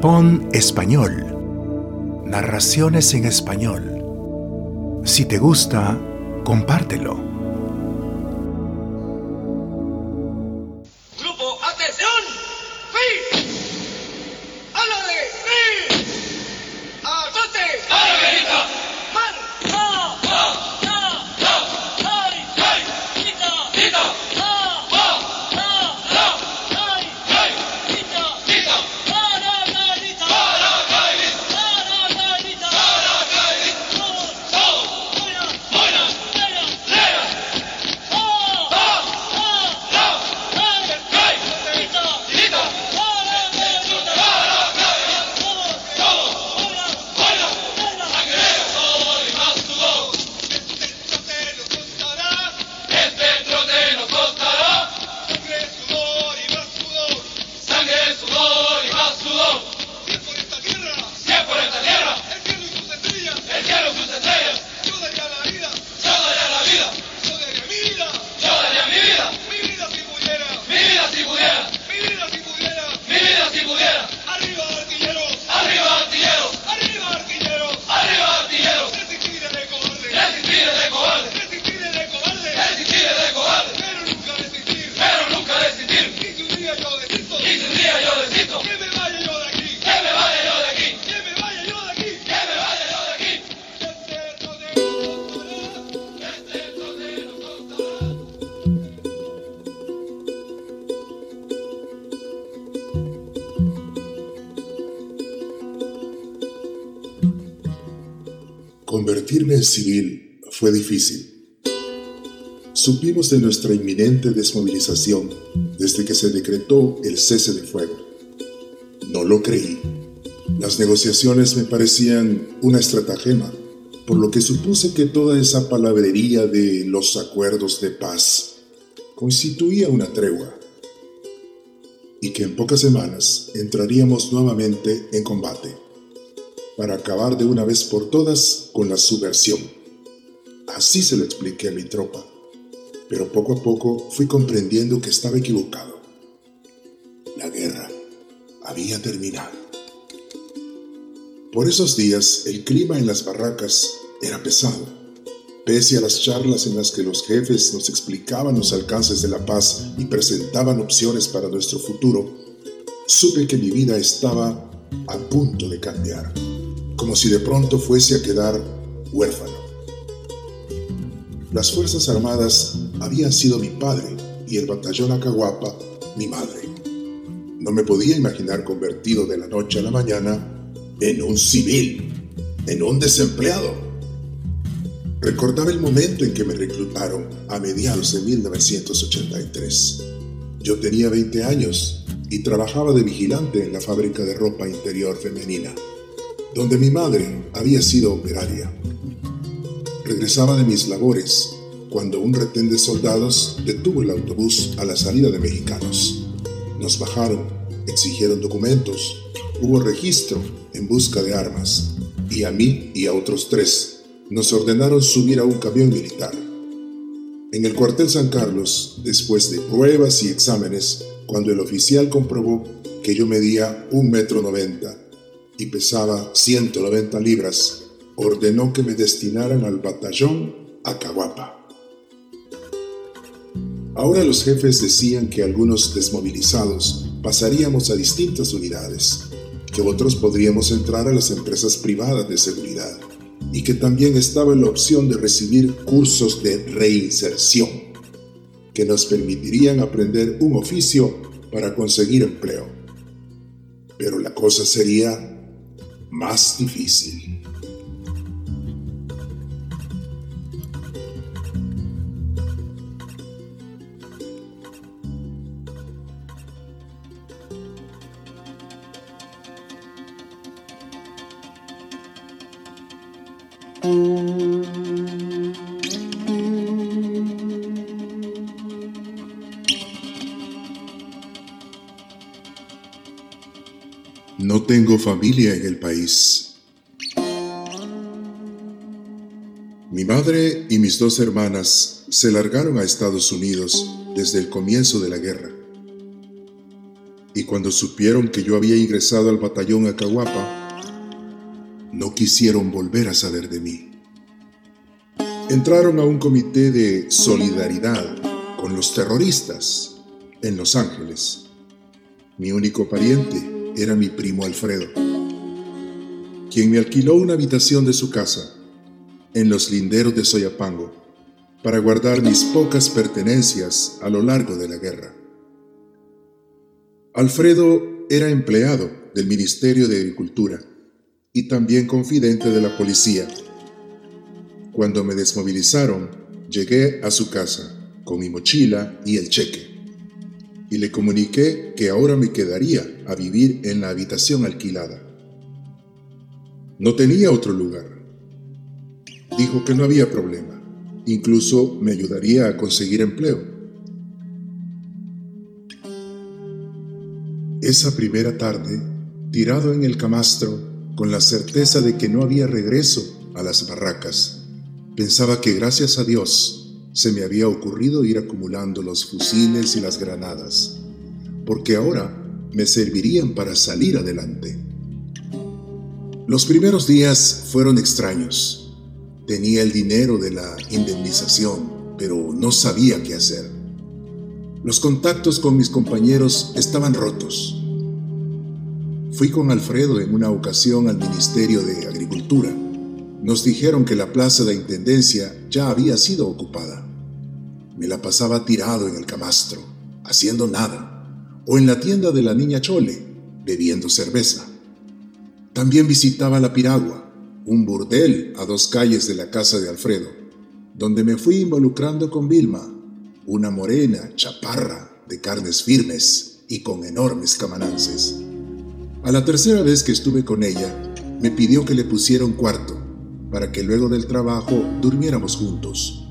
Pon español. Narraciones en español. Si te gusta, compártelo. Convertirme en civil fue difícil. Supimos de nuestra inminente desmovilización desde que se decretó el cese de fuego. No lo creí. Las negociaciones me parecían una estratagema, por lo que supuse que toda esa palabrería de los acuerdos de paz constituía una tregua y que en pocas semanas entraríamos nuevamente en combate para acabar de una vez por todas con la subversión. Así se lo expliqué a mi tropa, pero poco a poco fui comprendiendo que estaba equivocado. La guerra había terminado. Por esos días el clima en las barracas era pesado. Pese a las charlas en las que los jefes nos explicaban los alcances de la paz y presentaban opciones para nuestro futuro, supe que mi vida estaba a punto de cambiar como si de pronto fuese a quedar huérfano. Las Fuerzas Armadas habían sido mi padre y el batallón Acahuapa mi madre. No me podía imaginar convertido de la noche a la mañana en un civil, en un desempleado. Recordaba el momento en que me reclutaron a mediados de 1983. Yo tenía 20 años y trabajaba de vigilante en la fábrica de ropa interior femenina donde mi madre había sido operaria. Regresaba de mis labores cuando un retén de soldados detuvo el autobús a la salida de mexicanos. Nos bajaron, exigieron documentos, hubo registro en busca de armas y a mí y a otros tres nos ordenaron subir a un camión militar. En el cuartel San Carlos, después de pruebas y exámenes, cuando el oficial comprobó que yo medía un metro noventa y pesaba 190 libras, ordenó que me destinaran al batallón Acahuapa. Ahora los jefes decían que algunos desmovilizados pasaríamos a distintas unidades, que otros podríamos entrar a las empresas privadas de seguridad y que también estaba la opción de recibir cursos de reinserción que nos permitirían aprender un oficio para conseguir empleo. Pero la cosa sería más difícil. No tengo familia en el país. Mi madre y mis dos hermanas se largaron a Estados Unidos desde el comienzo de la guerra y cuando supieron que yo había ingresado al batallón Acahuapa, no quisieron volver a saber de mí. Entraron a un comité de solidaridad con los terroristas en Los Ángeles. Mi único pariente era mi primo Alfredo, quien me alquiló una habitación de su casa en los linderos de Soyapango para guardar mis pocas pertenencias a lo largo de la guerra. Alfredo era empleado del Ministerio de Agricultura y también confidente de la policía. Cuando me desmovilizaron, llegué a su casa con mi mochila y el cheque y le comuniqué que ahora me quedaría a vivir en la habitación alquilada. No tenía otro lugar. Dijo que no había problema, incluso me ayudaría a conseguir empleo. Esa primera tarde, tirado en el camastro, con la certeza de que no había regreso a las barracas, pensaba que gracias a Dios se me había ocurrido ir acumulando los fusiles y las granadas, porque ahora me servirían para salir adelante. Los primeros días fueron extraños. Tenía el dinero de la indemnización, pero no sabía qué hacer. Los contactos con mis compañeros estaban rotos. Fui con Alfredo en una ocasión al Ministerio de Agricultura. Nos dijeron que la plaza de Intendencia ya había sido ocupada. Me la pasaba tirado en el camastro, haciendo nada, o en la tienda de la niña Chole, bebiendo cerveza. También visitaba la Piragua, un burdel a dos calles de la casa de Alfredo, donde me fui involucrando con Vilma, una morena, chaparra, de carnes firmes y con enormes camanances. A la tercera vez que estuve con ella, me pidió que le pusiera un cuarto para que luego del trabajo durmiéramos juntos.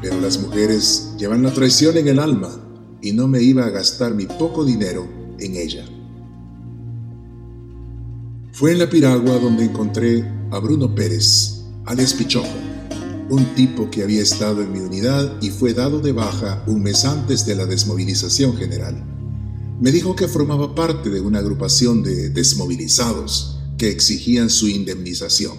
Pero las mujeres llevan la traición en el alma y no me iba a gastar mi poco dinero en ella. Fue en la piragua donde encontré a Bruno Pérez, alias Pichojo, un tipo que había estado en mi unidad y fue dado de baja un mes antes de la desmovilización general. Me dijo que formaba parte de una agrupación de desmovilizados que exigían su indemnización.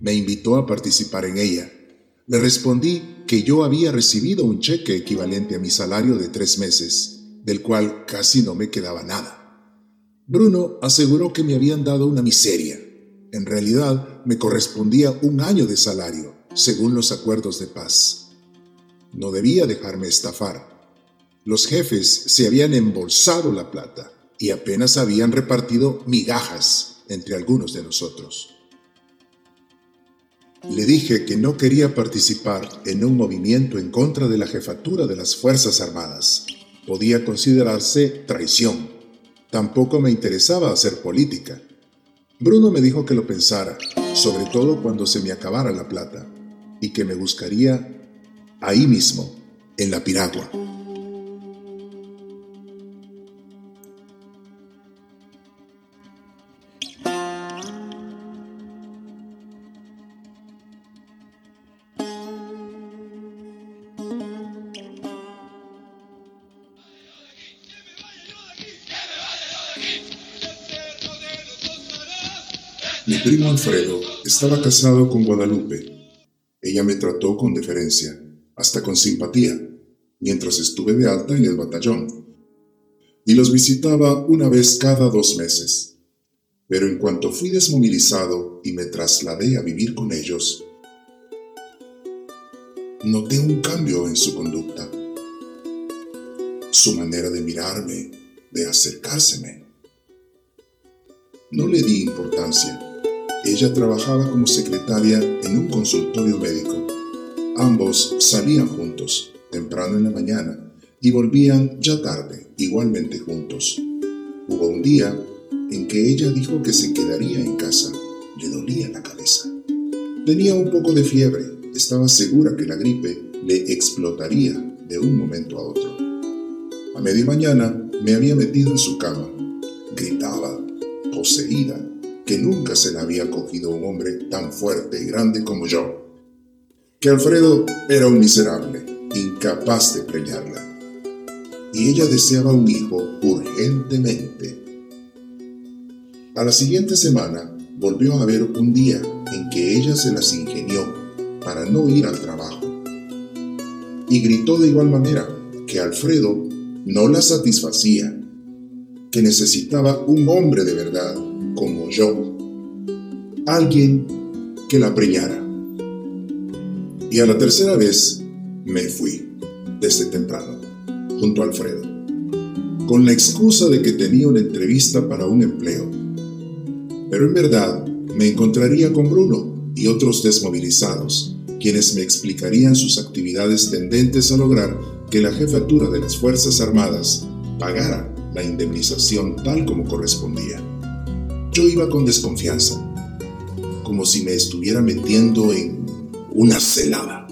Me invitó a participar en ella. Le respondí que yo había recibido un cheque equivalente a mi salario de tres meses, del cual casi no me quedaba nada. Bruno aseguró que me habían dado una miseria. En realidad me correspondía un año de salario según los acuerdos de paz. No debía dejarme estafar. Los jefes se habían embolsado la plata y apenas habían repartido migajas entre algunos de nosotros. Le dije que no quería participar en un movimiento en contra de la jefatura de las Fuerzas Armadas. Podía considerarse traición. Tampoco me interesaba hacer política. Bruno me dijo que lo pensara, sobre todo cuando se me acabara la plata y que me buscaría ahí mismo, en la piragua. Mi primo Alfredo estaba casado con Guadalupe ella me trató con deferencia, hasta con simpatía, mientras estuve de alta en el batallón, y los visitaba una vez cada dos meses. Pero en cuanto fui desmovilizado y me trasladé a vivir con ellos, noté un cambio en su conducta, su manera de mirarme, de acercárseme. No le di importancia ella trabajaba como secretaria en un consultorio médico. Ambos salían juntos, temprano en la mañana, y volvían ya tarde, igualmente juntos. Hubo un día en que ella dijo que se quedaría en casa. Le dolía la cabeza. Tenía un poco de fiebre. Estaba segura que la gripe le explotaría de un momento a otro. A media mañana me había metido en su cama. Gritaba, poseída, que nunca se le había cogido un hombre tan fuerte y grande como yo. Que Alfredo era un miserable, incapaz de preñarla. y ella deseaba un hijo urgentemente. A la siguiente semana volvió a haber un día en que ella se las ingenió para no ir al trabajo. Y gritó de igual manera que Alfredo no la satisfacía, que necesitaba un hombre de verdad como yo, alguien que la preñara. Y a la tercera vez me fui, desde temprano, junto a Alfredo, con la excusa de que tenía una entrevista para un empleo. Pero en verdad me encontraría con Bruno y otros desmovilizados, quienes me explicarían sus actividades tendentes a lograr que la jefatura de las Fuerzas Armadas pagara la indemnización tal como correspondía. Yo iba con desconfianza, como si me estuviera metiendo en una celada.